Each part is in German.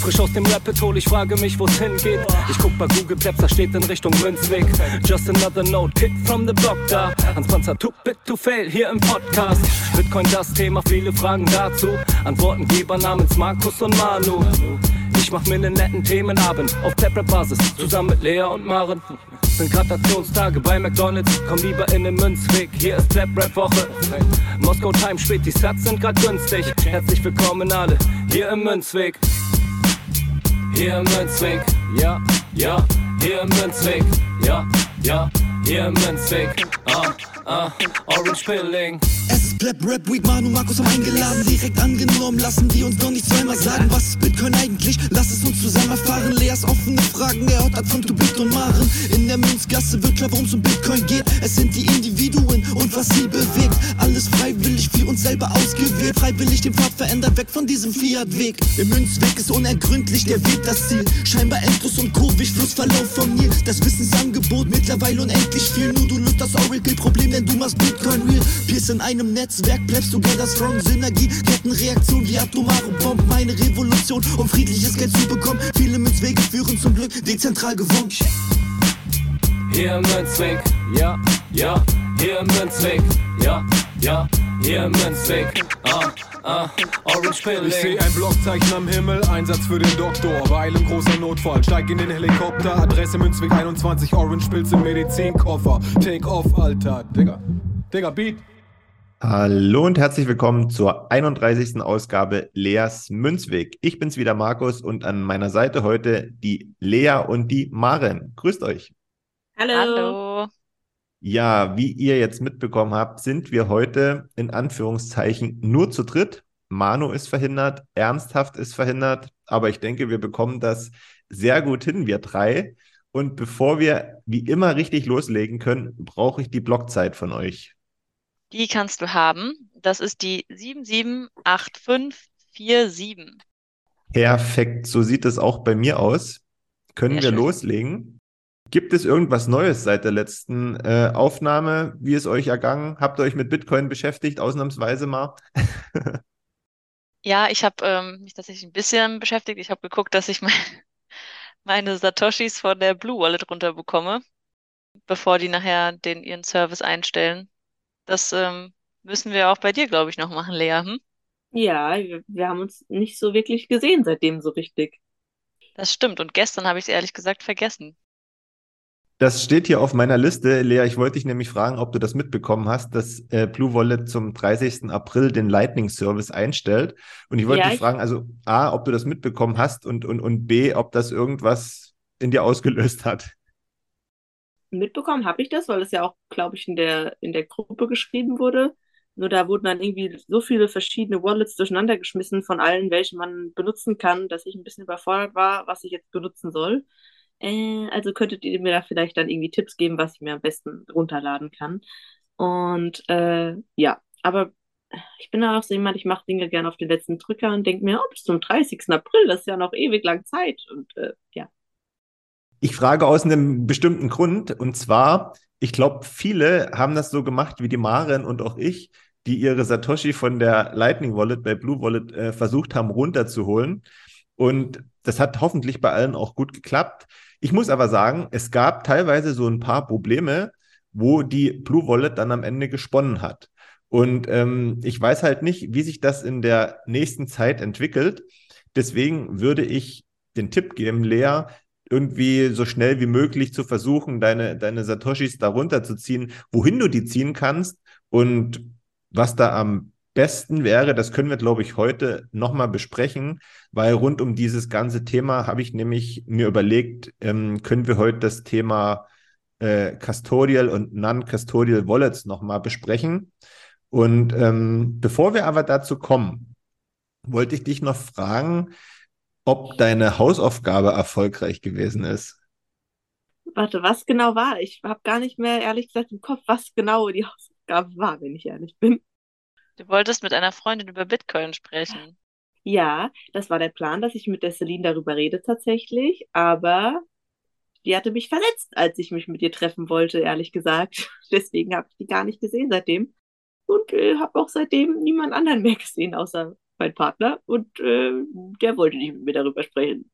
Frisch aus dem Rapid hol, ich frage mich, wo's hingeht. Ich guck bei Google Maps, da steht in Richtung Münzweg. Just another note, Kid from the block da. Hans Panzer, too bit to fail, hier im Podcast. Bitcoin das Thema, viele Fragen dazu. Antwortengeber namens Markus und Manu. Mach mir nen netten Themenabend auf Tablet-Basis, zusammen mit Lea und Maren. Sind Gratationstage bei McDonalds, komm lieber in den Münzweg, hier ist Clap-Rap-Woche. Moskau Time spät, die Sats sind grad günstig. Herzlich willkommen alle, hier im Münzweg. Hier im Münzweg, ja, ja, hier im Münzweg, ja, ja, hier im Münzweg, ah, ah, Orange Pilling. Es ist Pleb Rap Week, Manu Markus haben eingeladen, direkt angenommen. Lassen die uns doch nicht zweimal sagen, was ist Bitcoin eigentlich? Lass es uns zusammen erfahren. Leas offene Fragen, er hat von To Bit und Maren. In der Münzgasse wird klar, worum es um Bitcoin geht. Es sind die Individuen und was sie bewegt. Alles freiwillig für uns selber ausgewählt. Freiwillig den Pfad verändert, weg von diesem Fiat-Weg. Der Münzweg ist unergründlich, der Weg das Ziel. Scheinbar endlos und kurvig, Flussverlauf vom Nil. Das Wissensangebot mittlerweile unendlich viel. Nur du löst das Oracle-Problem, denn du machst Bitcoin real. Pierce in einem Netzwerk, bleibst together strong. Synergie, Kettenreaktion wie atomare Bomben. Meine Revolution, um friedliches Geld zu bekommen. Viele Münzwege führen zum Glück dezentral gewonnen. Hier im Münzweg, ja, ja, hier im Münzweg, ja, ja, hier im Münzweg, ah, ah, Orange Ich Pilling. seh ein Blockzeichen am Himmel, Einsatz für den Doktor. Weil im großer Notfall, steig in den Helikopter. Adresse Münzweg 21, Orange Pilz im Medizinkoffer. Take off, Alter. Digga. Digga, Beat. Hallo und herzlich willkommen zur 31. Ausgabe Leas Münzweg. Ich bin's wieder, Markus, und an meiner Seite heute die Lea und die Maren. Grüßt euch. Hallo. Hallo. Ja, wie ihr jetzt mitbekommen habt, sind wir heute in Anführungszeichen nur zu dritt. Manu ist verhindert, Ernsthaft ist verhindert, aber ich denke, wir bekommen das sehr gut hin, wir drei. Und bevor wir wie immer richtig loslegen können, brauche ich die Blockzeit von euch. Die kannst du haben. Das ist die 778547. Perfekt, so sieht es auch bei mir aus. Können Sehr wir schön. loslegen? Gibt es irgendwas Neues seit der letzten äh, Aufnahme? Wie ist euch ergangen? Habt ihr euch mit Bitcoin beschäftigt, ausnahmsweise mal? Ja, ich habe ähm, mich tatsächlich ein bisschen beschäftigt. Ich habe geguckt, dass ich mein, meine Satoshis von der Blue Wallet runterbekomme, bevor die nachher den ihren Service einstellen. Das ähm, müssen wir auch bei dir, glaube ich, noch machen, Lea. Hm? Ja, wir, wir haben uns nicht so wirklich gesehen seitdem so richtig. Das stimmt. Und gestern habe ich es ehrlich gesagt vergessen. Das steht hier auf meiner Liste. Lea, ich wollte dich nämlich fragen, ob du das mitbekommen hast, dass äh, Blue Wallet zum 30. April den Lightning Service einstellt. Und ich wollte Ja, dich ich- fragen, also A, ob du das mitbekommen hast und, und, und B, ob das irgendwas in dir ausgelöst hat. Mitbekommen habe ich das, weil es ja auch, glaube ich, in der, in der Gruppe geschrieben wurde. Nur da wurden dann irgendwie so viele verschiedene Wallets durcheinander geschmissen von allen, welche man benutzen kann, dass ich ein bisschen überfordert war, was ich jetzt benutzen soll. Äh, also könntet ihr mir da vielleicht dann irgendwie Tipps geben, was ich mir am besten runterladen kann. Und äh, ja, aber ich bin auch so jemand, ich mache Dinge gerne auf den letzten Drücker und denke mir, oh, bis zum 30. April, das ist ja noch ewig lang Zeit. Und äh, ja. Ich frage aus einem bestimmten Grund, und zwar, ich glaube, viele haben das so gemacht wie die Maren und auch ich, die ihre Satoshi von der Lightning Wallet bei Blue Wallet äh, versucht haben runterzuholen. Und das hat hoffentlich bei allen auch gut geklappt. Ich muss aber sagen, es gab teilweise so ein paar Probleme, wo die Blue Wallet dann am Ende gesponnen hat. Und ähm, ich weiß halt nicht, wie sich das in der nächsten Zeit entwickelt. Deswegen würde ich den Tipp geben, Lea, irgendwie so schnell wie möglich zu versuchen, deine, deine Satoshis da runterzuziehen, wohin du die ziehen kannst und was da am besten wäre, das können wir, glaube ich, heute nochmal besprechen, weil rund um dieses ganze Thema habe ich nämlich mir überlegt, ähm, können wir heute das Thema äh, Custodial und Non-Custodial Wallets nochmal besprechen. Und ähm, bevor wir aber dazu kommen, wollte ich dich noch fragen, ob deine Hausaufgabe erfolgreich gewesen ist. Warte, was genau war? Ich habe gar nicht mehr ehrlich gesagt im Kopf, was genau die Hausaufgabe war, wenn ich ehrlich bin. Du wolltest mit einer Freundin über Bitcoin sprechen. Ja, das war der Plan, dass ich mit der Celine darüber rede tatsächlich, aber die hatte mich verletzt, als ich mich mit ihr treffen wollte, ehrlich gesagt. Deswegen habe ich die gar nicht gesehen seitdem und äh, habe auch seitdem niemand anderen mehr gesehen, außer mein Partner, und äh, der wollte nicht mit mir darüber sprechen.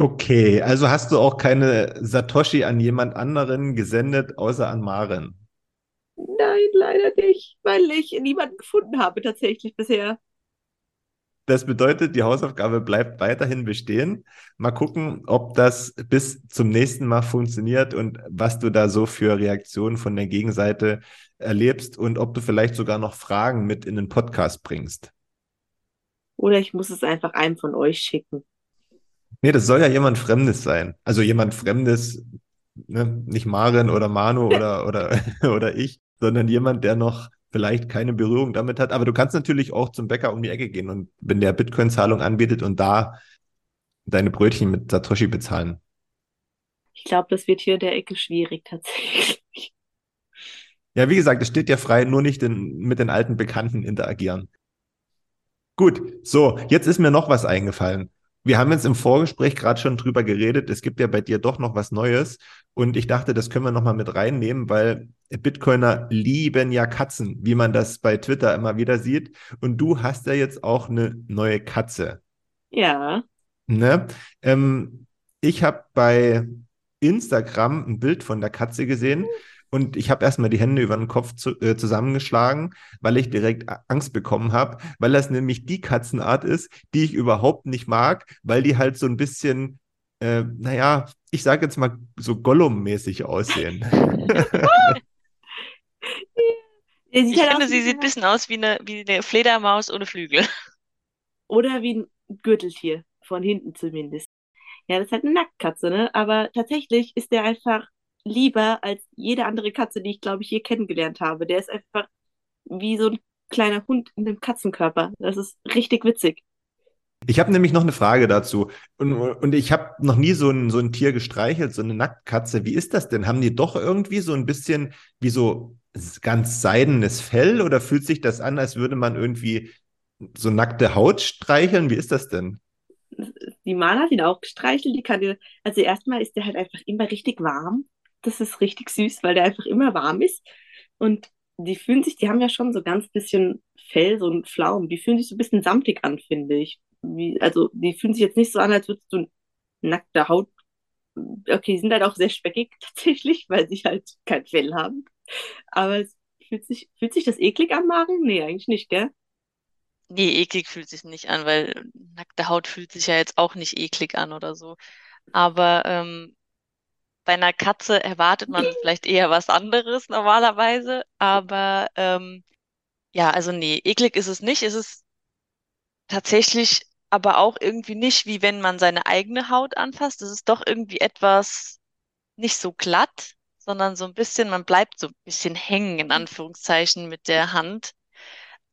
Okay, also hast du auch keine Satoshi an jemand anderen gesendet, außer an Maren? Nein, leider nicht, weil ich niemanden gefunden habe tatsächlich bisher. Das bedeutet, die Hausaufgabe bleibt weiterhin bestehen. Mal gucken, ob das bis zum nächsten Mal funktioniert und was du da so für Reaktionen von der Gegenseite erlebst und ob du vielleicht sogar noch Fragen mit in den Podcast bringst. Oder ich muss es einfach einem von euch schicken. Nee, das soll ja jemand Fremdes sein. Also jemand Fremdes, ne? nicht Maren oder Manu oder, oder, oder ich, sondern jemand, der noch vielleicht keine Berührung damit hat. Aber du kannst natürlich auch zum Bäcker um die Ecke gehen und wenn der Bitcoin-Zahlung anbietet und da deine Brötchen mit Satoshi bezahlen. Ich glaube, das wird hier in der Ecke schwierig tatsächlich. Ja, wie gesagt, es steht dir frei, nur nicht in, mit den alten Bekannten interagieren. Gut, so, jetzt ist mir noch was eingefallen. Wir haben jetzt im Vorgespräch gerade schon drüber geredet. Es gibt ja bei dir doch noch was Neues. Und ich dachte, das können wir nochmal mit reinnehmen, weil Bitcoiner lieben ja Katzen, wie man das bei Twitter immer wieder sieht. Und du hast ja jetzt auch eine neue Katze. Ja. Ne? Ähm, ich habe bei Instagram ein Bild von der Katze gesehen und ich habe erstmal die Hände über den Kopf zu, äh, zusammengeschlagen, weil ich direkt Angst bekommen habe, weil das nämlich die Katzenart ist, die ich überhaupt nicht mag, weil die halt so ein bisschen, äh, naja, ich sage jetzt mal so Gollum-mäßig aussehen. ich halt finde, sie sieht ein bisschen aus wie eine, wie eine Fledermaus ohne Flügel. Oder wie ein Gürteltier, von hinten zumindest. Ja, das ist halt eine Nacktkatze, ne? Aber tatsächlich ist der einfach lieber als jede andere Katze, die ich, glaube ich, je kennengelernt habe. Der ist einfach wie so ein kleiner Hund in einem Katzenkörper. Das ist richtig witzig. Ich habe nämlich noch eine Frage dazu. Und, und ich habe noch nie so ein, so ein Tier gestreichelt, so eine Nacktkatze. Wie ist das denn? Haben die doch irgendwie so ein bisschen wie so ganz seidenes Fell oder fühlt sich das an, als würde man irgendwie so nackte Haut streicheln? Wie ist das denn? Die Mana hat ihn auch gestreichelt. Die kann, also erstmal ist der halt einfach immer richtig warm das ist richtig süß, weil der einfach immer warm ist. Und die fühlen sich, die haben ja schon so ganz bisschen Fell, so ein Pflaumen, die fühlen sich so ein bisschen samtig an, finde ich. Wie, also die fühlen sich jetzt nicht so an, als würdest du nackte Haut. Okay, die sind halt auch sehr speckig tatsächlich, weil sie halt kein Fell haben. Aber es fühlt sich, fühlt sich das eklig an, Maren? Nee, eigentlich nicht, gell? Nee, eklig fühlt sich nicht an, weil nackte Haut fühlt sich ja jetzt auch nicht eklig an oder so. Aber ähm, bei einer Katze erwartet man vielleicht eher was anderes normalerweise, aber ähm, ja, also nee, eklig ist es nicht. Es ist tatsächlich aber auch irgendwie nicht, wie wenn man seine eigene Haut anfasst. Es ist doch irgendwie etwas nicht so glatt, sondern so ein bisschen, man bleibt so ein bisschen hängen, in Anführungszeichen, mit der Hand,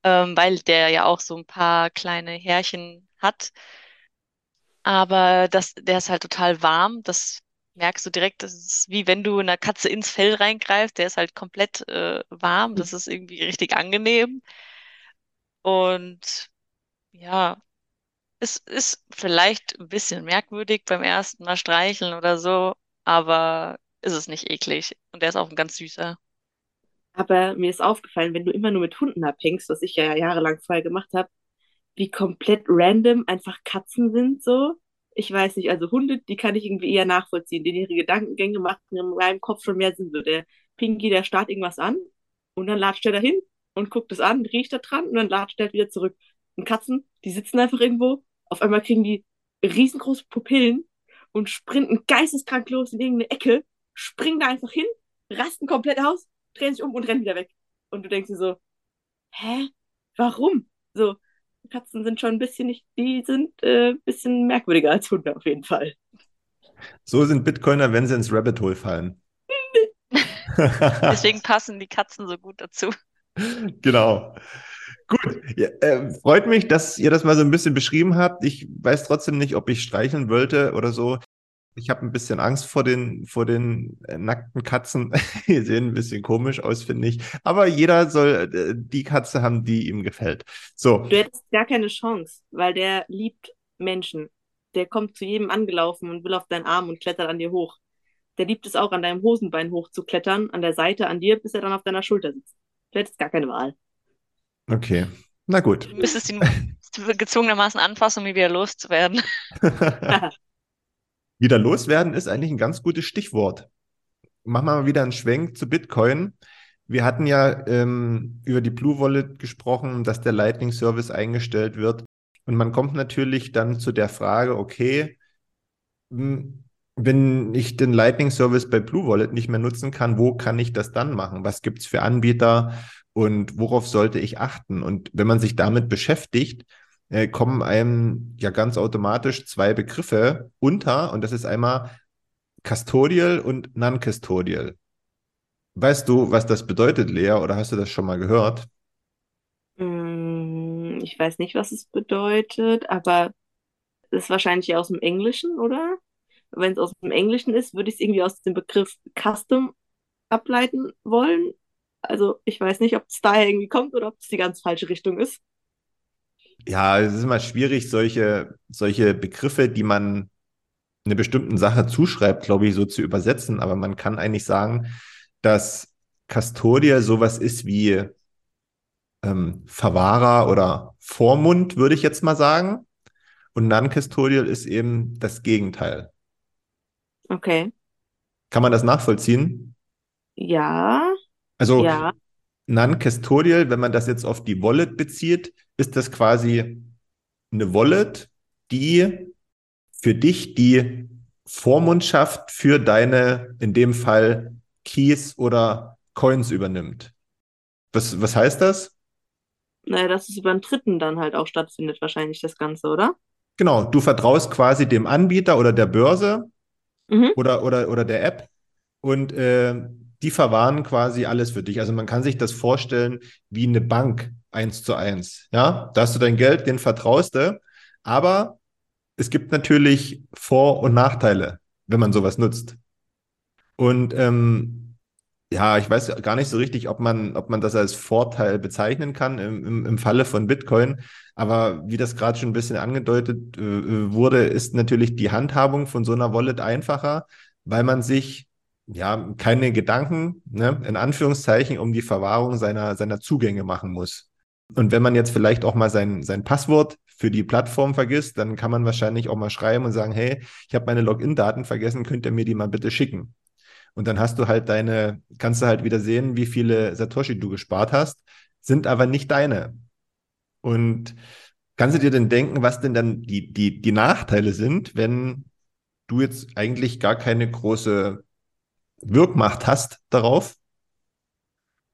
ähm, weil der ja auch so ein paar kleine Härchen hat. Aber das, der ist halt total warm. Das merkst du direkt, das ist wie wenn du einer Katze ins Fell reingreifst, der ist halt komplett äh, warm, das ist irgendwie richtig angenehm. Und ja, es ist vielleicht ein bisschen merkwürdig beim ersten Mal streicheln oder so, aber ist es nicht eklig. Und der ist auch ein ganz süßer. Aber mir ist aufgefallen, wenn du immer nur mit Hunden abhängst, was ich ja jahrelang vorher gemacht habe, wie komplett random einfach Katzen sind so ich weiß nicht, also Hunde, die kann ich irgendwie eher nachvollziehen, denn ihre Gedankengänge machen in meinem Kopf schon mehr Sinn. So der Pinky, der starrt irgendwas an und dann latscht er dahin und guckt es an, riecht da dran und dann latscht er wieder zurück. Und Katzen, die sitzen einfach irgendwo, auf einmal kriegen die riesengroße Pupillen und sprinten geisteskrank los in irgendeine Ecke, springen da einfach hin, rasten komplett aus, drehen sich um und rennen wieder weg. Und du denkst dir so, hä? Warum? So, Katzen sind schon ein bisschen nicht, die sind äh, ein bisschen merkwürdiger als Hunde auf jeden Fall. So sind Bitcoiner, wenn sie ins Rabbit Hole fallen. Deswegen passen die Katzen so gut dazu. Genau. Gut, ja, äh, freut mich, dass ihr das mal so ein bisschen beschrieben habt. Ich weiß trotzdem nicht, ob ich streicheln wollte oder so. Ich habe ein bisschen Angst vor den, vor den äh, nackten Katzen. die sehen ein bisschen komisch aus, finde ich. Aber jeder soll äh, die Katze haben, die ihm gefällt. So. Du hättest gar keine Chance, weil der liebt Menschen. Der kommt zu jedem angelaufen und will auf deinen Arm und klettert an dir hoch. Der liebt es auch, an deinem Hosenbein hochzuklettern, an der Seite an dir, bis er dann auf deiner Schulter sitzt. Du hättest gar keine Wahl. Okay. Na gut. Du müsstest ihn gezwungenermaßen anfassen, um ihn wieder loszuwerden. wieder loswerden ist eigentlich ein ganz gutes Stichwort. Machen wir mal wieder einen Schwenk zu Bitcoin. Wir hatten ja ähm, über die Blue Wallet gesprochen, dass der Lightning Service eingestellt wird. Und man kommt natürlich dann zu der Frage, okay, hm, wenn ich den Lightning Service bei Blue Wallet nicht mehr nutzen kann, wo kann ich das dann machen? Was gibt es für Anbieter und worauf sollte ich achten? Und wenn man sich damit beschäftigt, äh, kommen einem ja ganz automatisch zwei Begriffe unter und das ist einmal Custodial und Non-Custodial. Weißt du, was das bedeutet, Lea, oder hast du das schon mal gehört? Mm, Ich weiß nicht, was es bedeutet, aber es ist wahrscheinlich aus dem Englischen, oder? Wenn es aus dem Englischen ist, würde ich es irgendwie aus dem Begriff Custom ableiten wollen. Also ich weiß nicht, ob es daher irgendwie kommt oder ob es die ganz falsche Richtung ist. Ja, es ist immer schwierig, solche, solche Begriffe, die man einer bestimmten Sache zuschreibt, glaube ich, so zu übersetzen. Aber man kann eigentlich sagen, dass Custodia sowas ist wie ähm, Verwahrer oder Vormund, würde ich jetzt mal sagen. Und Non-Custodial ist eben das Gegenteil. Okay. Kann man das nachvollziehen? Ja, Also ja, Non-Custodial, wenn man das jetzt auf die Wallet bezieht, ist das quasi eine Wallet, die für dich die Vormundschaft für deine, in dem Fall, Keys oder Coins übernimmt. Was, was heißt das? naja, dass es über einen Dritten dann halt auch stattfindet, wahrscheinlich das Ganze, oder? Genau, du vertraust quasi dem Anbieter oder der Börse Mhm. oder, oder, oder der App und äh, die verwahren quasi alles für dich. Also man kann sich das vorstellen wie eine Bank eins zu eins. Ja, da hast du dein Geld, den vertraust du, aber es gibt natürlich Vor- und Nachteile, wenn man sowas nutzt. Und ähm, ja, ich weiß gar nicht so richtig, ob man, ob man das als Vorteil bezeichnen kann im, im, im Falle von Bitcoin. Aber wie das gerade schon ein bisschen angedeutet äh, wurde, ist natürlich die Handhabung von so einer Wallet einfacher, weil man sich ja keine Gedanken, ne, in Anführungszeichen, um die Verwahrung seiner, seiner Zugänge machen muss. Und wenn man jetzt vielleicht auch mal sein, sein Passwort für die Plattform vergisst, dann kann man wahrscheinlich auch mal schreiben und sagen, hey, ich habe meine Login-Daten vergessen, könnt ihr mir die mal bitte schicken? Und dann hast du halt deine, kannst du halt wieder sehen, wie viele Satoshi du gespart hast, sind aber nicht deine. Und kannst du dir denn denken, was denn dann die, die, die Nachteile sind, wenn du jetzt eigentlich gar keine große Wirkmacht hast darauf?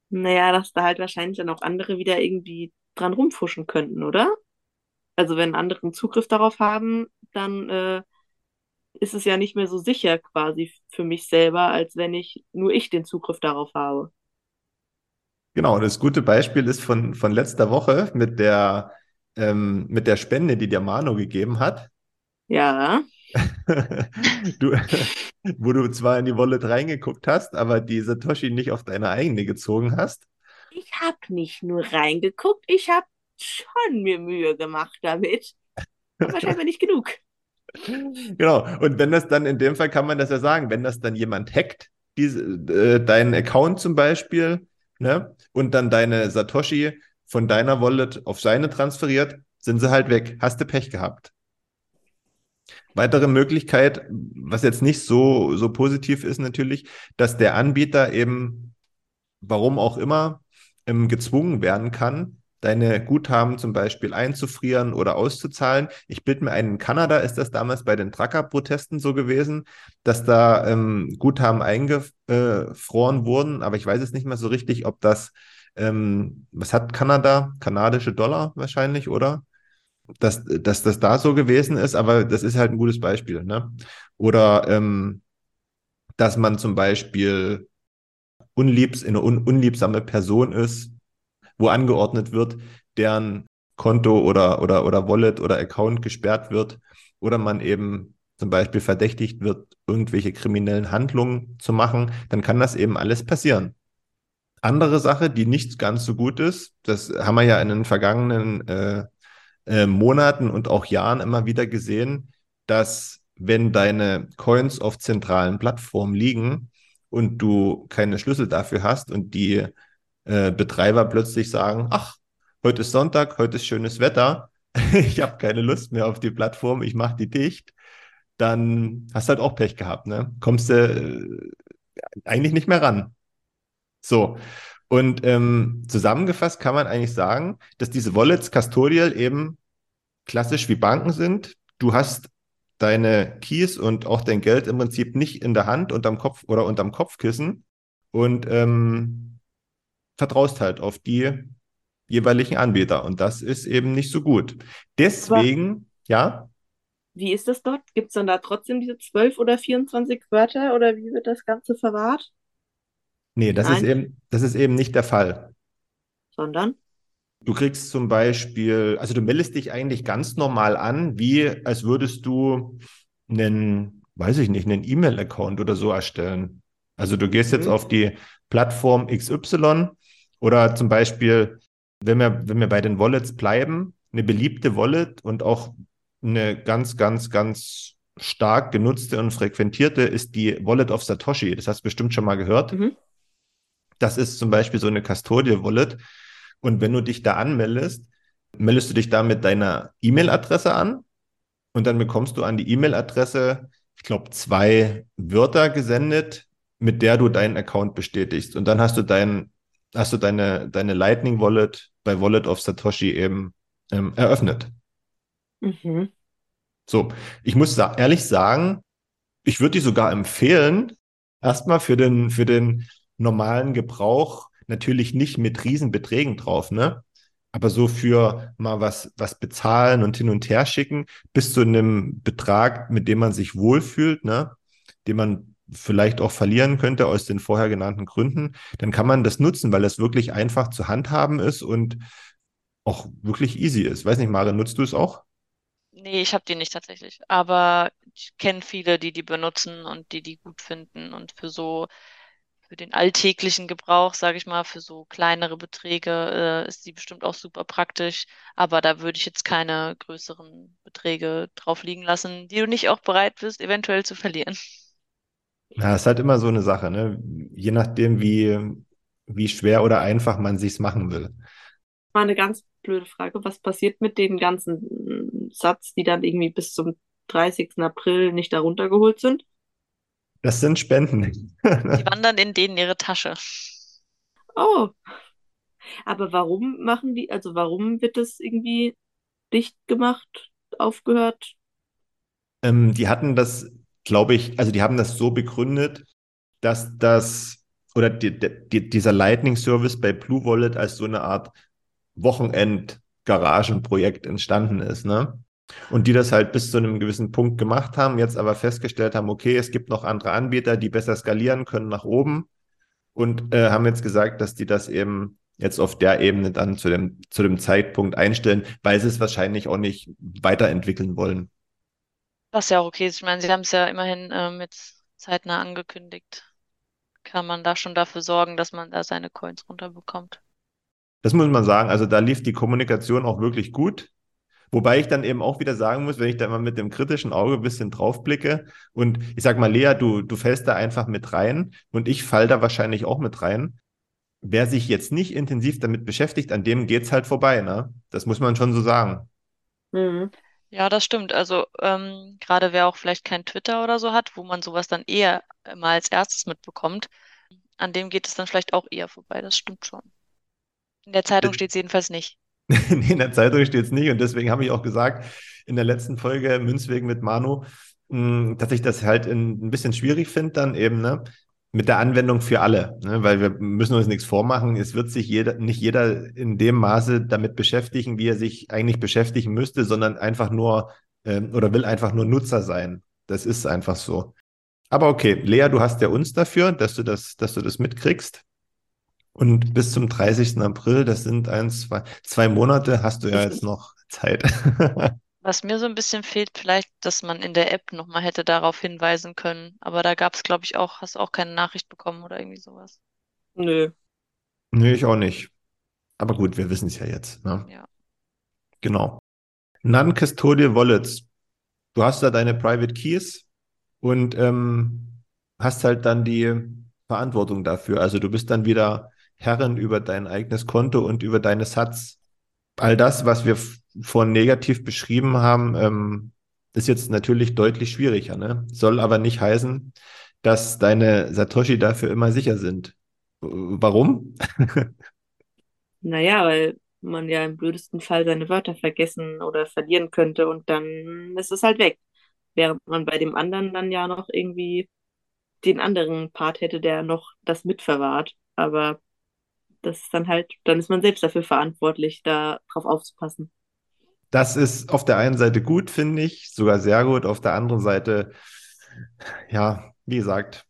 Naja, dass da halt wahrscheinlich dann auch andere wieder irgendwie dran rumfuschen könnten, oder? Also wenn andere einen Zugriff darauf haben, dann äh, ist es ja nicht mehr so sicher quasi für mich selber, als wenn ich nur ich den Zugriff darauf habe. Genau, das gute Beispiel ist von, von letzter Woche mit der, ähm, mit der Spende, die der Manu gegeben hat. Ja, Du, wo du zwar in die Wallet reingeguckt hast, aber die Satoshi nicht auf deine eigene gezogen hast. ich habe nicht nur reingeguckt, ich habe schon mir Mühe gemacht damit. Aber scheinbar nicht genug. Genau. Und wenn das dann in dem Fall kann man das ja sagen, wenn das dann jemand hackt, diese, äh, deinen Account zum Beispiel, ne, und dann deine Satoshi von deiner Wallet auf seine transferiert, sind sie halt weg. Hast du Pech gehabt. Weitere Möglichkeit, was jetzt nicht so, so positiv ist natürlich, dass der Anbieter eben, warum auch immer, ähm, gezwungen werden kann, deine Guthaben zum Beispiel einzufrieren oder auszuzahlen. Ich bilde mir ein, in Kanada ist das damals bei den Trucker-Protesten so gewesen, dass da ähm, Guthaben eingefroren wurden, aber ich weiß es nicht mehr so richtig, ob das, ähm, was hat Kanada? Kanadische Dollar wahrscheinlich, oder? Dass, dass das da so gewesen ist, aber das ist halt ein gutes Beispiel, ne? Oder ähm, dass man zum Beispiel unliebs, eine un unliebsame Person ist, wo angeordnet wird, deren Konto oder, oder, oder Wallet oder Account gesperrt wird oder man eben zum Beispiel verdächtigt wird, irgendwelche kriminellen Handlungen zu machen, dann kann das eben alles passieren. Andere Sache, die nicht ganz so gut ist, das haben wir ja in den vergangenen äh, äh, Monaten und auch Jahren immer wieder gesehen, dass wenn deine Coins auf zentralen Plattformen liegen und du keine Schlüssel dafür hast und die äh, Betreiber plötzlich sagen, ach, heute ist Sonntag, heute ist schönes Wetter, ich habe keine Lust mehr auf die Plattform, ich mache die dicht, dann hast du halt auch Pech gehabt, ne? Kommst du äh, eigentlich nicht mehr ran. So. Und ähm, zusammengefasst kann man eigentlich sagen, dass diese Wallets custodial eben klassisch wie Banken sind. Du hast deine Keys und auch dein Geld im Prinzip nicht in der Hand, unterm Kopf oder unterm Kopfkissen und ähm, vertraust halt auf die jeweiligen Anbieter. Und das ist eben nicht so gut. Deswegen, Aber ja. Wie ist das dort? Gibt es dann da trotzdem diese 12 oder 24 Wörter oder wie wird das Ganze verwahrt? Nee, das ist eben, das ist eben nicht der Fall. Sondern? Du kriegst zum Beispiel, also du meldest dich eigentlich ganz normal an, wie als würdest du einen, weiß ich nicht, einen E-Mail-Account oder so erstellen. Also du gehst mhm. jetzt auf die Plattform XY oder zum Beispiel, wenn wir, wenn wir bei den Wallets bleiben, eine beliebte Wallet und auch eine ganz, ganz, ganz stark genutzte und frequentierte ist die Wallet of Satoshi. Das hast du bestimmt schon mal gehört. Mhm. Das ist zum Beispiel so eine Custodial-Wallet. Und wenn du dich da anmeldest, meldest du dich da mit deiner E-Mail-Adresse an und dann bekommst du an die E-Mail-Adresse, ich glaube, zwei Wörter gesendet, mit der du deinen Account bestätigst. Und dann hast du dein, hast du deine, deine Lightning Wallet bei Wallet of Satoshi eben ähm, eröffnet. Mhm. So, ich muss sa ehrlich sagen, ich würde die sogar empfehlen, erstmal für den, für den normalen Gebrauch natürlich nicht mit Riesenbeträgen drauf, ne? Aber so für mal was, was bezahlen und hin und her schicken, bis zu einem Betrag, mit dem man sich wohlfühlt, ne? Den man vielleicht auch verlieren könnte aus den vorher genannten Gründen, dann kann man das nutzen, weil es wirklich einfach zu handhaben ist und auch wirklich easy ist. Weiß nicht, Mare, nutzt du es auch? Nee, ich habe die nicht tatsächlich. Aber ich kenne viele, die die benutzen und die die gut finden. Und für so für den alltäglichen Gebrauch, sage ich mal, für so kleinere Beträge äh, ist die bestimmt auch super praktisch. Aber da würde ich jetzt keine größeren Beträge drauf liegen lassen, die du nicht auch bereit bist, eventuell zu verlieren. Ja, es ist halt immer so eine Sache, ne? Je nachdem, wie, wie schwer oder einfach man sich's machen will. Mal eine ganz blöde Frage. Was passiert mit den ganzen Satz, die dann irgendwie bis zum 30. April nicht darunter geholt sind? Das sind Spenden. Die wandern in denen ihre Tasche. Oh. Aber warum machen die, also warum wird das irgendwie dicht gemacht, aufgehört? Ähm, die hatten das, glaube ich, also die haben das so begründet, dass das oder die, die, dieser Lightning Service bei Blue Wallet als so eine Art Wochenend-Garagenprojekt entstanden ist, ne? Und die das halt bis zu einem gewissen Punkt gemacht haben, jetzt aber festgestellt haben, okay, es gibt noch andere Anbieter, die besser skalieren können nach oben und äh, haben jetzt gesagt, dass die das eben jetzt auf der Ebene dann zu dem, zu dem Zeitpunkt einstellen, weil sie es wahrscheinlich auch nicht weiterentwickeln wollen. Was ja auch okay ist. Ich meine, sie haben es ja immerhin äh, mit zeitnah angekündigt. Kann man da schon dafür sorgen, dass man da seine Coins runterbekommt? Das muss man sagen. Also da lief die Kommunikation auch wirklich gut. Wobei ich dann eben auch wieder sagen muss, wenn ich da mal mit dem kritischen Auge ein bisschen drauf blicke und ich sag mal, Lea, du, du fällst da einfach mit rein und ich fall da wahrscheinlich auch mit rein. Wer sich jetzt nicht intensiv damit beschäftigt, an dem geht's halt vorbei, ne? Das muss man schon so sagen. Mhm. Ja, das stimmt. Also ähm, gerade wer auch vielleicht kein Twitter oder so hat, wo man sowas dann eher mal als erstes mitbekommt, an dem geht es dann vielleicht auch eher vorbei. Das stimmt schon. In der Zeitung steht es jedenfalls nicht. in der Zeitung steht es nicht und deswegen habe ich auch gesagt in der letzten Folge Münzwegen mit Manu, hm, dass ich das halt ein bisschen schwierig finde, dann eben, ne? Mit der Anwendung für alle, ne? weil wir müssen uns nichts vormachen. Es wird sich jeder, nicht jeder in dem Maße damit beschäftigen, wie er sich eigentlich beschäftigen müsste, sondern einfach nur ähm, oder will einfach nur Nutzer sein. Das ist einfach so. Aber okay, Lea, du hast ja uns dafür, dass du das, dass du das mitkriegst. Und bis zum 30. April, das sind ein, zwei, zwei Monate, hast du ja jetzt noch Zeit. Was mir so ein bisschen fehlt, vielleicht, dass man in der App nochmal hätte darauf hinweisen können. Aber da gab es, glaube ich, auch, hast du auch keine Nachricht bekommen oder irgendwie sowas. Nö. Nö, ich auch nicht. Aber gut, wir wissen es ja jetzt. Ne? Ja. Genau. Non-Custodial Wallets. Du hast da deine Private Keys und ähm, hast halt dann die Verantwortung dafür. Also du bist dann wieder Herren über dein eigenes Konto und über deine Satz. all das, was wir vorhin negativ beschrieben haben, ähm, ist jetzt natürlich deutlich schwieriger. Ne? Soll aber nicht heißen, dass deine Satoshi dafür immer sicher sind. Warum? Naja, weil man ja im blödesten Fall seine Wörter vergessen oder verlieren könnte und dann ist es halt weg. Während man bei dem anderen dann ja noch irgendwie den anderen Part hätte, der noch das mitverwahrt. Aber das ist dann halt, dann ist man selbst dafür verantwortlich, da drauf aufzupassen. Das ist auf der einen Seite gut, finde ich, sogar sehr gut. Auf der anderen Seite, ja, wie gesagt,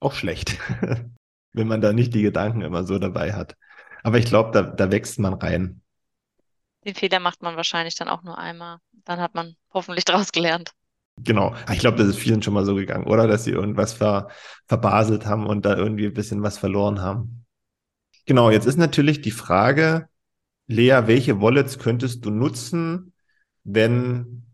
auch schlecht, wenn man da nicht die Gedanken immer so dabei hat. Aber ich glaube, da, da wächst man rein. Den Fehler macht man wahrscheinlich dann auch nur einmal. Dann hat man hoffentlich daraus gelernt. Genau. Ich glaube, das ist vielen schon mal so gegangen, oder? Dass sie irgendwas ver, verbaselt haben und da irgendwie ein bisschen was verloren haben. Genau, jetzt ist natürlich die Frage, Lea, welche Wallets könntest du nutzen, wenn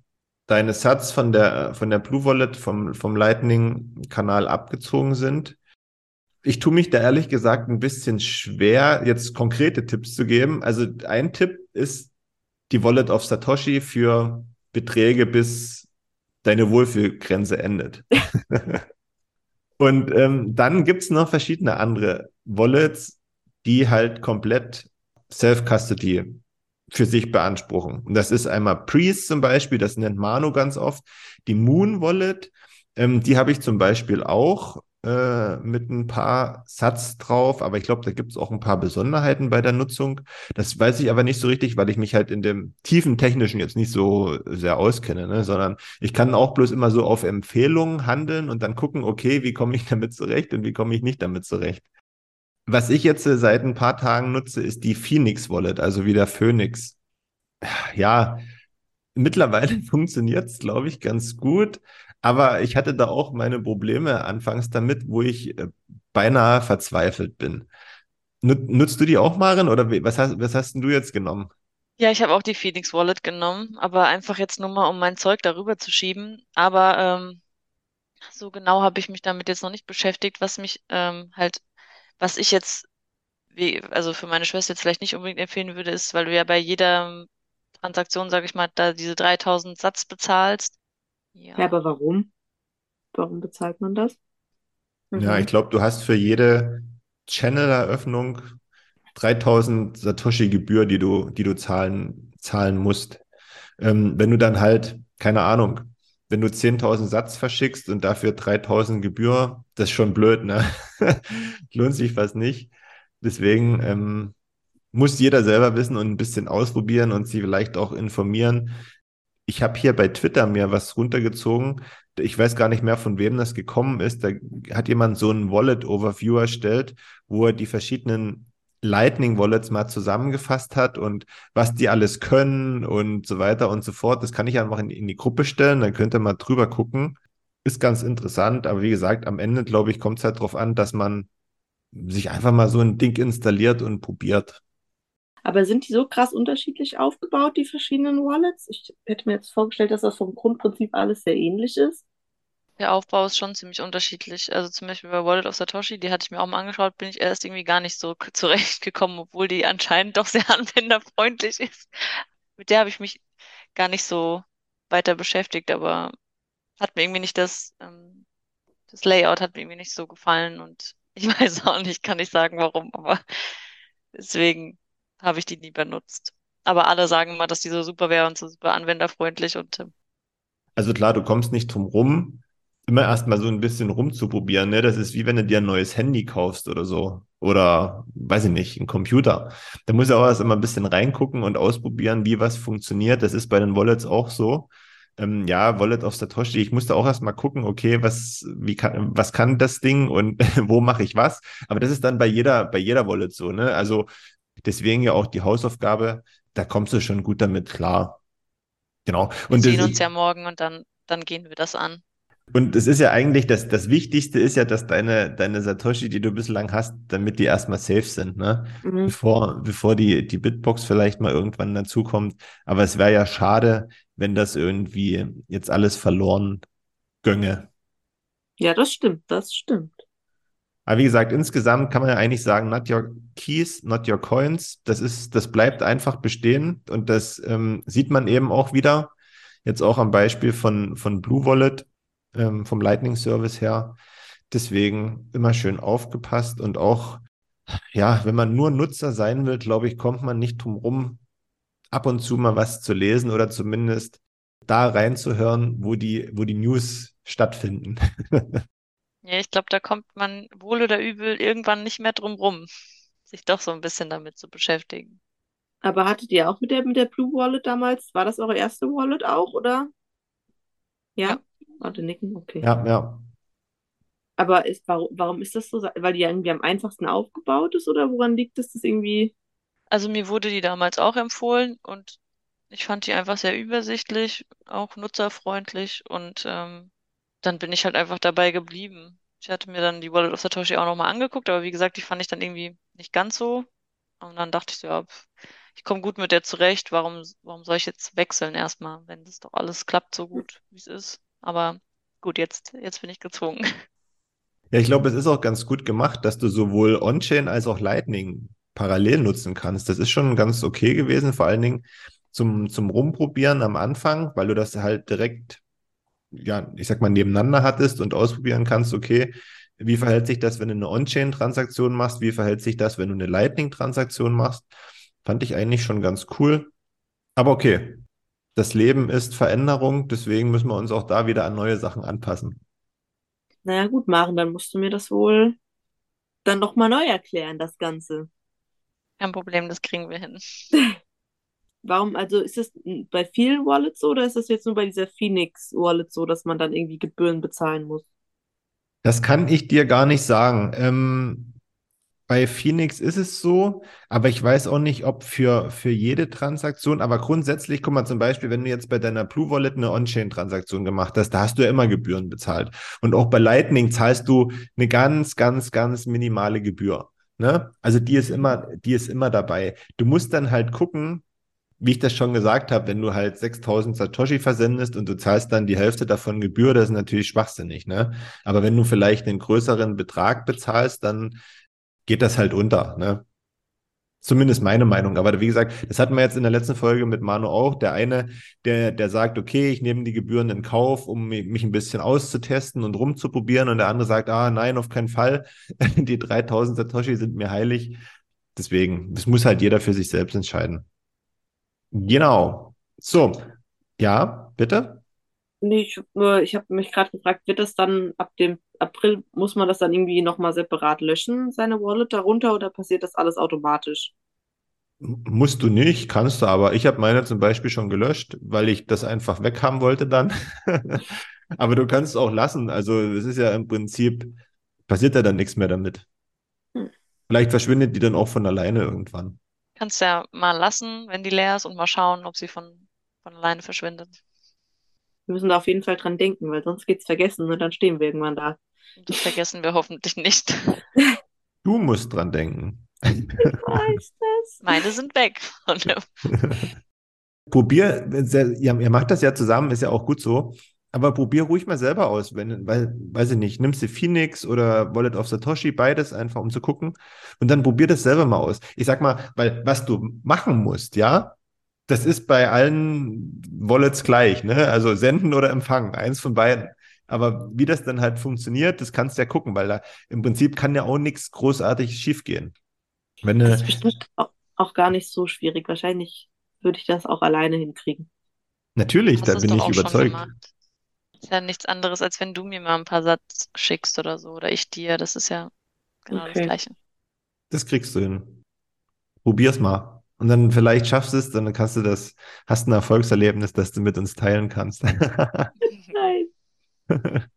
deine Sats von der, von der Blue Wallet, vom, vom Lightning-Kanal abgezogen sind? Ich tue mich da ehrlich gesagt ein bisschen schwer, jetzt konkrete Tipps zu geben. Also ein Tipp ist die Wallet auf Satoshi für Beträge bis deine Wohlfühlgrenze endet. Und ähm, dann gibt's noch verschiedene andere Wallets, die halt komplett Self-Custody für sich beanspruchen. Und das ist einmal Priest zum Beispiel, das nennt Manu ganz oft. Die Moon Wallet, ähm, die habe ich zum Beispiel auch äh, mit ein paar Satz drauf, aber ich glaube, da gibt es auch ein paar Besonderheiten bei der Nutzung. Das weiß ich aber nicht so richtig, weil ich mich halt in dem tiefen Technischen jetzt nicht so sehr auskenne, ne? sondern ich kann auch bloß immer so auf Empfehlungen handeln und dann gucken, okay, wie komme ich damit zurecht und wie komme ich nicht damit zurecht. Was ich jetzt seit ein paar Tagen nutze, ist die Phoenix Wallet, also wieder Phoenix. Ja, mittlerweile funktioniert es, glaube ich, ganz gut. Aber ich hatte da auch meine Probleme anfangs damit, wo ich äh, beinahe verzweifelt bin. Nutzt du die auch, Maren, oder was hast, was hast du jetzt genommen? Ja, ich habe auch die Phoenix Wallet genommen, aber einfach jetzt nur mal, um mein Zeug darüber zu schieben. Aber ähm, so genau habe ich mich damit jetzt noch nicht beschäftigt, was mich ähm, halt, was ich jetzt, wie, also für meine Schwester jetzt vielleicht nicht unbedingt empfehlen würde, ist, weil du ja bei jeder Transaktion, sage ich mal, da diese 3000 Satz bezahlst ja. ja, aber warum? Warum bezahlt man das? Mhm. Ja, ich glaube, du hast für jede Channel-Eröffnung 3000 Satoshi Gebühr, die du, die du zahlen, zahlen musst. Ähm, wenn du dann halt, keine Ahnung, wenn du 10.000 Satz verschickst und dafür 3.000 Gebühr, das ist schon blöd, ne? Lohnt sich fast nicht. Deswegen ähm, muss jeder selber wissen und ein bisschen ausprobieren und sie vielleicht auch informieren, ich habe hier bei Twitter mir was runtergezogen. Ich weiß gar nicht mehr, von wem das gekommen ist. Da hat jemand so einen Wallet-Overview erstellt, wo er die verschiedenen Lightning Wallets mal zusammengefasst hat und was die alles können und so weiter und so fort. Das kann ich einfach in, in die Gruppe stellen, dann könnt ihr mal drüber gucken. Ist ganz interessant, aber wie gesagt, am Ende, glaube ich, kommt es halt darauf an, dass man sich einfach mal so ein Ding installiert und probiert. Aber sind die so krass unterschiedlich aufgebaut, die verschiedenen Wallets? Ich hätte mir jetzt vorgestellt, dass das vom Grundprinzip alles sehr ähnlich ist. Der Aufbau ist schon ziemlich unterschiedlich. Also zum Beispiel bei Wallet of Satoshi, die hatte ich mir auch mal angeschaut, bin ich erst irgendwie gar nicht so zurechtgekommen, obwohl die anscheinend doch sehr anwenderfreundlich ist. Mit der habe ich mich gar nicht so weiter beschäftigt, aber hat mir irgendwie nicht das, ähm, das Layout hat mir irgendwie nicht so gefallen und ich weiß auch nicht, kann ich sagen, warum, aber deswegen habe ich die nie benutzt. Aber alle sagen immer, dass die so super wäre und so super anwenderfreundlich und. Äh, also klar, du kommst nicht drum rum, immer erstmal so ein bisschen rumzuprobieren. Ne? Das ist wie wenn du dir ein neues Handy kaufst oder so. Oder, weiß ich nicht, ein Computer. Da muss ja auch erst immer ein bisschen reingucken und ausprobieren, wie was funktioniert. Das ist bei den Wallets auch so. Ähm, ja, Wallet auf Satoshi, ich musste auch erstmal gucken, okay, was, wie kann, was kann das Ding und wo mache ich was? Aber das ist dann bei jeder, bei jeder Wallet so, ne? Also Deswegen ja auch die Hausaufgabe, da kommst du schon gut damit klar. Genau. Und wir sehen uns ja morgen und dann, dann gehen wir das an. Und es ist ja eigentlich, das, das Wichtigste ist ja, dass deine, deine Satoshi, die du bislang hast, damit die erstmal safe sind, ne? Mhm. Bevor, bevor die, die Bitbox vielleicht mal irgendwann dazukommt. Aber es wäre ja schade, wenn das irgendwie jetzt alles verloren gönge. Ja, das stimmt, das stimmt. Aber wie gesagt, insgesamt kann man ja eigentlich sagen, not your keys, not your coins. Das ist, das bleibt einfach bestehen und das ähm, sieht man eben auch wieder. Jetzt auch am Beispiel von, von Blue Wallet, ähm, vom Lightning Service her. Deswegen immer schön aufgepasst und auch, ja, wenn man nur Nutzer sein will, glaube ich, kommt man nicht drum rum, ab und zu mal was zu lesen oder zumindest da reinzuhören, wo die, wo die News stattfinden. Ja, ich glaube, da kommt man wohl oder übel irgendwann nicht mehr drum rum, sich doch so ein bisschen damit zu beschäftigen. Aber hattet ihr auch mit der, mit der Blue Wallet damals, war das eure erste Wallet auch, oder? Ja? Ja. Warte, nicken, okay. Ja, ja. Aber ist, warum, warum ist das so? Weil die ja irgendwie am einfachsten aufgebaut ist oder woran liegt es, dass irgendwie. Also mir wurde die damals auch empfohlen und ich fand die einfach sehr übersichtlich, auch nutzerfreundlich und ähm, dann bin ich halt einfach dabei geblieben. Ich hatte mir dann die Wallet of Satoshi auch nochmal angeguckt, aber wie gesagt, die fand ich dann irgendwie nicht ganz so. Und dann dachte ich so, ja, ich komme gut mit der zurecht. Warum, warum soll ich jetzt wechseln erstmal, wenn das doch alles klappt so gut, wie es ist? Aber gut, jetzt, jetzt bin ich gezwungen. Ja, ich glaube, es ist auch ganz gut gemacht, dass du sowohl On-Chain als auch Lightning parallel nutzen kannst. Das ist schon ganz okay gewesen, vor allen Dingen zum, zum Rumprobieren am Anfang, weil du das halt direkt ja, ich sag mal, nebeneinander hattest und ausprobieren kannst, okay, wie verhält sich das, wenn du eine On-Chain-Transaktion machst? Wie verhält sich das, wenn du eine Lightning-Transaktion machst? Fand ich eigentlich schon ganz cool. Aber okay, das Leben ist Veränderung, deswegen müssen wir uns auch da wieder an neue Sachen anpassen. Naja, gut, Maren, dann musst du mir das wohl dann nochmal neu erklären, das Ganze. Kein Problem, das kriegen wir hin. Warum, also ist es bei vielen Wallets so oder ist es jetzt nur bei dieser Phoenix Wallet so, dass man dann irgendwie Gebühren bezahlen muss? Das kann ich dir gar nicht sagen. Ähm, bei Phoenix ist es so, aber ich weiß auch nicht, ob für, für jede Transaktion, aber grundsätzlich, guck mal, zum Beispiel, wenn du jetzt bei deiner Blue Wallet eine On-Chain-Transaktion gemacht hast, da hast du ja immer Gebühren bezahlt. Und auch bei Lightning zahlst du eine ganz, ganz, ganz minimale Gebühr. Ne? Also die ist immer, die ist immer dabei. Du musst dann halt gucken, wie ich das schon gesagt habe, wenn du halt 6000 Satoshi versendest und du zahlst dann die Hälfte davon Gebühr, das ist natürlich schwachsinnig, ne? Aber wenn du vielleicht einen größeren Betrag bezahlst, dann geht das halt unter, ne? Zumindest meine Meinung. Aber wie gesagt, das hatten wir jetzt in der letzten Folge mit Manu auch. Der eine, der, der sagt, okay, ich nehme die Gebühren in Kauf, um mich ein bisschen auszutesten und rumzuprobieren. Und der andere sagt, ah, nein, auf keinen Fall. Die 3000 Satoshi sind mir heilig. Deswegen, das muss halt jeder für sich selbst entscheiden. Genau. So, ja, bitte? Nee, ich, nur, ich habe mich gerade gefragt, wird das dann ab dem April, muss man das dann irgendwie nochmal separat löschen, seine Wallet darunter, oder passiert das alles automatisch? Musst du nicht, kannst du aber. Ich habe meine zum Beispiel schon gelöscht, weil ich das einfach weghaben wollte dann. aber du kannst es auch lassen. Also es ist ja im Prinzip, passiert ja dann nichts mehr damit. Hm. Vielleicht verschwindet die dann auch von alleine irgendwann. Kannst ja mal lassen, wenn die leer ist und mal schauen, ob sie von, von alleine verschwindet. Wir müssen da auf jeden Fall dran denken, weil sonst geht's vergessen und dann stehen wir irgendwann da. Das vergessen wir hoffentlich nicht. Du musst dran denken. Ich weiß das. Meine sind weg. Probier, ihr, ihr macht das ja zusammen, ist ja auch gut so. Aber probier ruhig mal selber aus, wenn, weil, weiß ich nicht, nimmst du Phoenix oder Wallet of Satoshi, beides einfach, um zu gucken. Und dann probier das selber mal aus. Ich sag mal, weil was du machen musst, ja, das ist bei allen Wallets gleich, ne? Also senden oder empfangen, eins von beiden. Aber wie das dann halt funktioniert, das kannst du ja gucken, weil da im Prinzip kann ja auch nichts großartig schiefgehen. Wenn Das ist bestimmt auch, gar nicht so schwierig. Wahrscheinlich würde ich das auch alleine hinkriegen. natürlich, da bin ich überzeugt. gemacht. Ist ja nichts anderes, als wenn du mir mal ein paar Satz schickst oder so, oder ich dir. Das ist ja genau das Okay. Gleiche. Das kriegst du hin. Probier's mal. Und dann vielleicht schaffst du es, dann kannst du das, hast ein Erfolgserlebnis, das du mit uns teilen kannst. Nein.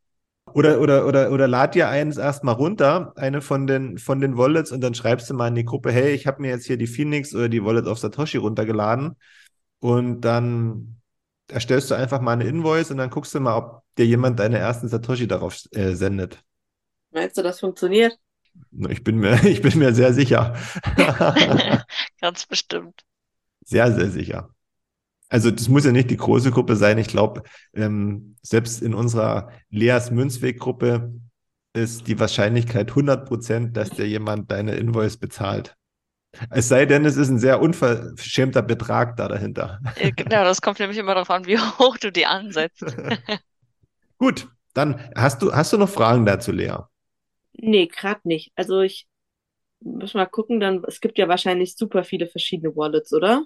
Oder, oder, oder, oder lad dir eins erstmal runter, eine von den, von den Wallets, und dann schreibst du mal in die Gruppe, hey, ich habe mir jetzt hier die Phoenix oder die Wallet of Satoshi runtergeladen. Und dann erstellst du einfach mal eine Invoice und dann guckst du mal, ob dir jemand deine ersten Satoshi darauf äh, sendet. Meinst du, das funktioniert? Ich bin mir, ich bin mir sehr sicher. Ganz bestimmt. Sehr, sehr sicher. Also das muss ja nicht die große Gruppe sein. Ich glaube, ähm, selbst in unserer Leas Münzweg-Gruppe ist die Wahrscheinlichkeit 100%, dass dir jemand deine Invoice bezahlt. Es sei denn, es ist ein sehr unverschämter Betrag da dahinter. Genau, das kommt nämlich immer darauf an, wie hoch du die ansetzt. Gut, dann hast du, hast du noch Fragen dazu, Lea? Nee, gerade nicht. Also ich muss mal gucken, dann, es gibt ja wahrscheinlich super viele verschiedene Wallets, oder?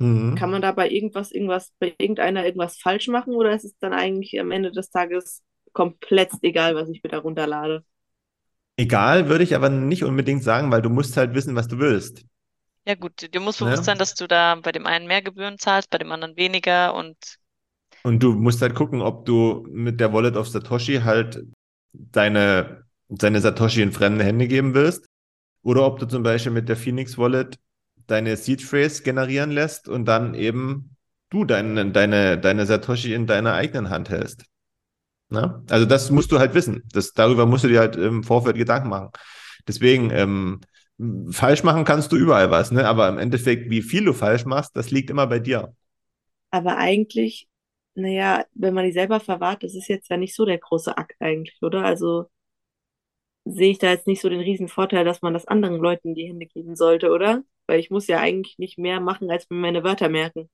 Mhm. Kann man da bei irgendwas, irgendwas, bei irgendeiner irgendwas falsch machen oder ist es dann eigentlich am Ende des Tages komplett egal, was ich mir da runterlade? Egal, würde ich aber nicht unbedingt sagen, weil du musst halt wissen, was du willst. Ja gut, dir muss Ne? bewusst sein, dass du da bei dem einen mehr Gebühren zahlst, bei dem anderen weniger und Und du musst halt gucken, ob du mit der Wallet of Satoshi halt deine, deine Satoshi in fremde Hände geben willst. Oder ob du zum Beispiel mit der Phoenix Wallet deine Seed Phrase generieren lässt und dann eben du deine, deine, deine Satoshi in deiner eigenen Hand hältst. Na? Also das musst du halt wissen. Das, darüber musst du dir halt im Vorfeld Gedanken machen. Deswegen, ähm, falsch machen kannst du überall was, ne? Aber im Endeffekt, wie viel du falsch machst, das liegt immer bei dir. Aber eigentlich, naja, wenn man die selber verwahrt, das ist jetzt ja nicht so der große Akt eigentlich, oder? Also sehe ich da jetzt nicht so den riesen Vorteil, dass man das anderen Leuten in die Hände geben sollte, oder? Weil ich muss ja eigentlich nicht mehr machen, als mir meine Wörter merken.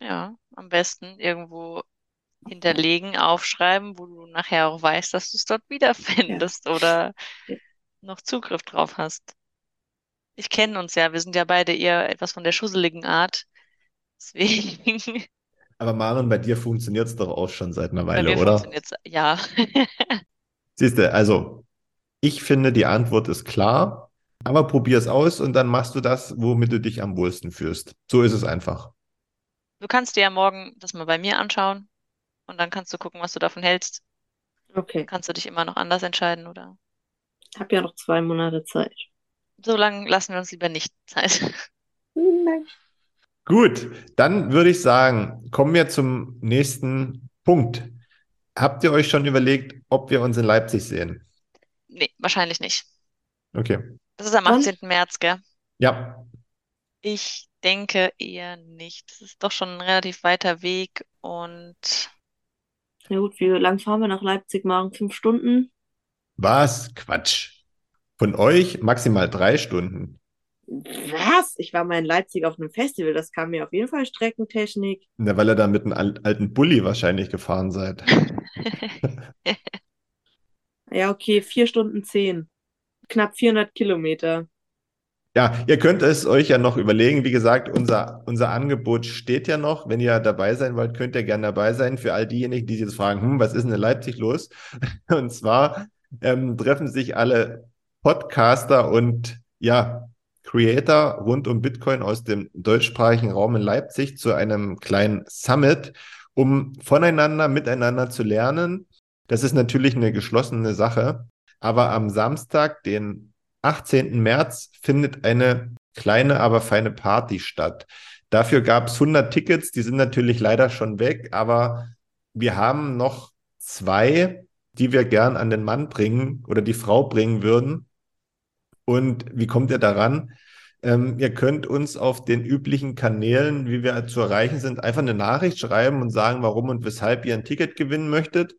ja, am besten irgendwo hinterlegen, aufschreiben, wo du nachher auch weißt, dass du es dort wiederfindest oder Ja. noch Zugriff drauf hast. Ich kenne uns ja, wir sind ja beide eher etwas von der schusseligen Art. Deswegen, Aber Marlon, bei dir funktioniert es doch auch schon seit einer bei Weile, mir oder? ja. Siehst du, also ich finde, die Antwort ist klar, aber probier es aus und dann machst du das, womit du dich am wohlsten fühlst. So ist es einfach. Du kannst dir ja morgen das mal bei mir anschauen und dann kannst du gucken, was du davon hältst. Okay, Kannst du dich immer noch anders entscheiden oder hab ja noch zwei Monate Zeit. so lange lassen wir uns lieber nicht Zeit. Nein. Gut, dann würde ich sagen, kommen wir zum nächsten Punkt. Habt ihr euch schon überlegt, ob wir uns in Leipzig sehen? Nee, wahrscheinlich nicht. Okay. Das ist am Und? 18. März, gell? Ja, Ich denke eher nicht. Das ist doch schon ein relativ weiter Weg und Na gut, wie lang fahren wir nach Leipzig morgen? Fünf Stunden? was? Quatsch. Von euch maximal drei Stunden. Was? Ich war mal in Leipzig auf einem Festival, das kam mir auf jeden Fall Streckentechnik. Na, weil ihr da mit einem al- alten Bulli wahrscheinlich gefahren seid. Ja, okay, vier Stunden zehn. Knapp 400 Kilometer. Ja, ihr könnt es euch ja noch überlegen. Wie gesagt, unser, unser Angebot steht ja noch. Wenn ihr dabei sein wollt, könnt ihr gerne dabei sein. Für all diejenigen, die sich jetzt fragen, hm, was ist denn in Leipzig los? Und zwar ähm, treffen sich alle Podcaster und ja, Creator rund um Bitcoin aus dem deutschsprachigen Raum in Leipzig zu einem kleinen Summit, um voneinander, miteinander zu lernen. Das ist natürlich eine geschlossene Sache. Aber am Samstag, den 18. März findet eine kleine, aber feine Party statt. Dafür gab es 100 Tickets, die sind natürlich leider schon weg, aber wir haben noch zwei, die wir gern an den Mann bringen oder die Frau bringen würden. Und wie kommt ihr daran? Ähm, ihr könnt uns auf den üblichen Kanälen, wie wir zu erreichen sind, einfach eine Nachricht schreiben und sagen, warum und weshalb ihr ein Ticket gewinnen möchtet.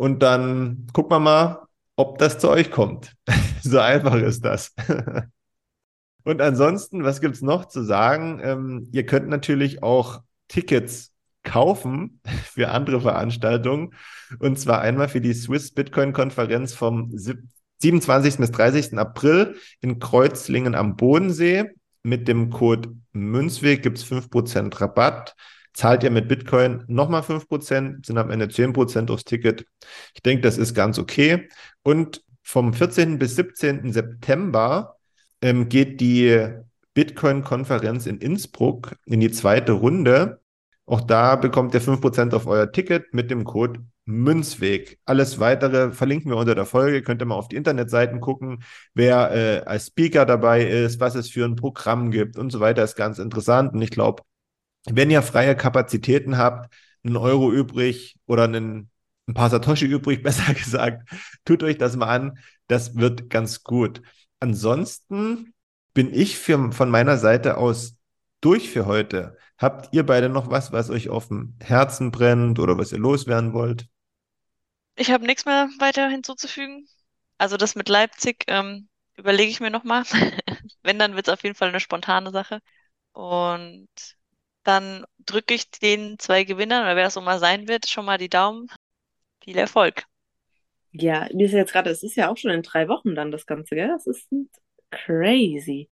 Und dann gucken wir mal, ob das zu euch kommt. so einfach ist das. Und ansonsten, was gibt's noch zu sagen? Ähm, ihr könnt natürlich auch Tickets kaufen für andere Veranstaltungen. Und zwar einmal für die Swiss Bitcoin Konferenz vom 27. bis 30. April in Kreuzlingen am Bodensee. Mit dem Code Münzweg gibt's 5% Rabatt. Zahlt ihr mit Bitcoin nochmal 5%, sind am Ende 10% aufs Ticket. Ich denke, das ist ganz okay. Und vom 14. bis 17. September ähm, geht die Bitcoin-Konferenz in Innsbruck in die zweite Runde. Auch da bekommt ihr 5% auf euer Ticket mit dem Code Münzweg. Alles weitere verlinken wir unter der Folge. Könnt ihr mal auf die Internetseiten gucken, wer äh, als Speaker dabei ist, was es für ein Programm gibt und so weiter. Ist ganz interessant. Und ich glaube, wenn ihr freie Kapazitäten habt, einen Euro übrig oder einen, ein paar Satoshi übrig, besser gesagt, tut euch das mal an. Das wird ganz gut. Ansonsten bin ich für, von meiner Seite aus durch für heute. Habt ihr beide noch was, was euch auf dem Herzen brennt oder was ihr loswerden wollt? ich habe nichts mehr weiter hinzuzufügen. Also das mit Leipzig ähm, überlege ich mir nochmal. Wenn, dann wird es auf jeden Fall eine spontane Sache. Und dann drücke ich den zwei Gewinnern, oder wer das auch mal sein wird, schon mal die Daumen. Viel Erfolg. Ja, mir ist jetzt gerade, es ist ja auch schon in drei Wochen dann das Ganze, gell? Das ist crazy.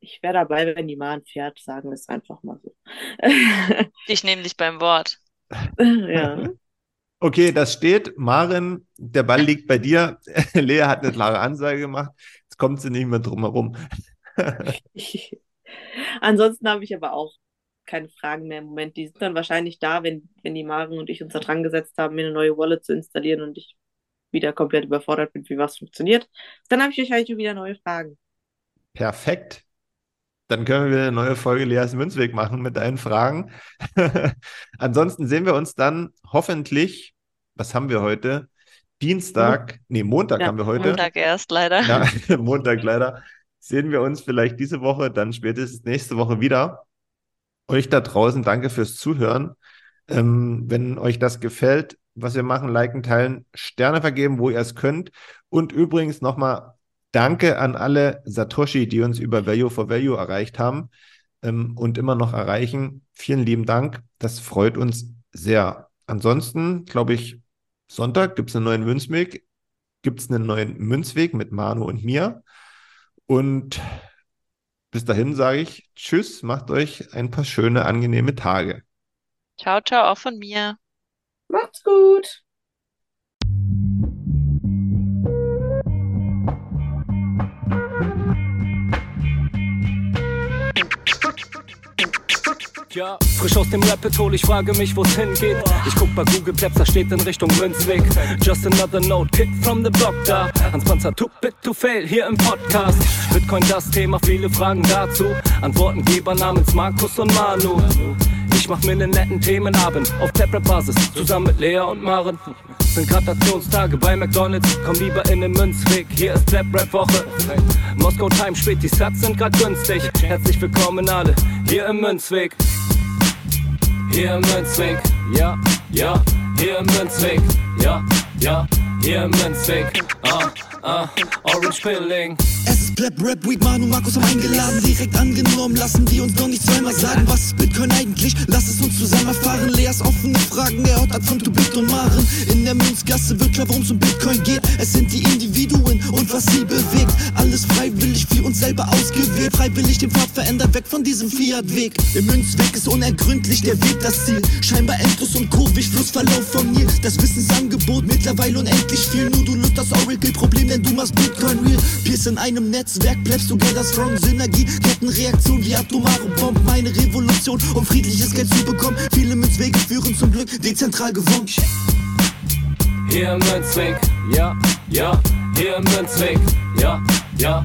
Ich wäre dabei, wenn die Mahn fährt, sagen wir es einfach mal so. ich nehme dich beim Wort. ja. Okay, das steht. Maren, der Ball liegt bei dir. Lea hat eine klare Ansage gemacht. Jetzt kommt sie nicht mehr drum herum. Ansonsten habe ich aber auch keine Fragen mehr im Moment. Die sind dann wahrscheinlich da, wenn, wenn die Maren und ich uns da dran gesetzt haben, mir eine neue Wallet zu installieren und ich wieder komplett überfordert bin, wie was funktioniert. Dann habe ich wahrscheinlich wieder neue Fragen. Perfekt. Dann können wir wieder eine neue Folge Leas Münzweg machen mit deinen Fragen. Ansonsten sehen wir uns dann hoffentlich, was haben wir heute? Dienstag, nee, Montag ja, haben wir heute. Montag erst, leider. Ja, Montag leider. Sehen wir uns vielleicht diese Woche, dann spätestens nächste Woche wieder. Euch da draußen, danke fürs Zuhören. Ähm, wenn euch das gefällt, was wir machen, liken, teilen, Sterne vergeben, wo ihr es könnt. Und übrigens nochmal Danke an alle Satoshi, die uns über Value for Value erreicht haben ähm, und immer noch erreichen. Vielen lieben Dank. Das freut uns sehr. Ansonsten, glaube ich, Sonntag gibt es einen neuen Münzweg. Gibt es einen neuen Münzweg mit Manu und mir. Und bis dahin sage ich Tschüss, macht euch ein paar schöne, angenehme Tage. Ciao, ciao, auch von mir. Macht's gut. Frisch aus dem Rapid Hole, ich frage mich, wo's hingeht. Ich guck bei Google Maps, da steht in Richtung Münzweg. Just another note, Kid from the block da. Hans Panzer, too bit to fail, hier im Podcast. Bitcoin das Thema, viele Fragen dazu. Antwortengeber namens Markus und Manu. Ich mach mir einen netten Themenabend auf Tablet-Basis, zusammen mit Lea und Maren. Sind Gratationstage bei McDonalds, komm lieber in den Münzweg, hier ist Clap Rap Woche. Moskau Time spät, die Sats sind grad günstig. Herzlich willkommen alle, hier im Münzweg. Hier im Münzweg, ja, ja, hier im Münzweg, ja, ja, hier im Münzweg, ah, ah, Orange Pilling. Es ist Pleb Rap Week, Manu Markus haben eingeladen, direkt angenommen, lassen die uns doch nicht zweimal sagen, was ist Bitcoin eigentlich? Lass es uns zusammen erfahren, Leas offene Fragen, er haut ab von Tubit und Maren. In der Münzgasse wird klar, worum es um Bitcoin geht. Es sind die Individuen und was sie bewegt. Alles freiwillig für uns selber ausgewählt, freiwillig den Pfad verändert, weg von diesem Fiat-Weg. Im Münzweg ist unergründlich der Weg das Ziel, scheinbar endlos und kurvig, Flussverlauf von mir. Das Wissensangebot mittlerweile unendlich viel, nur du löst das Oracle-Problem, denn du machst Bitcoin real. Pierce in einem Netzwerk, bleibst together strong, Synergie, Kettenreaktion wie atomare Bomben, meine Revolution, um friedliches Geld zu bekommen. Viele Münzwege führen zum Glück dezentral gewonnen. Hier Münzweg, ja, ja, hier Münzweg, ja, ja,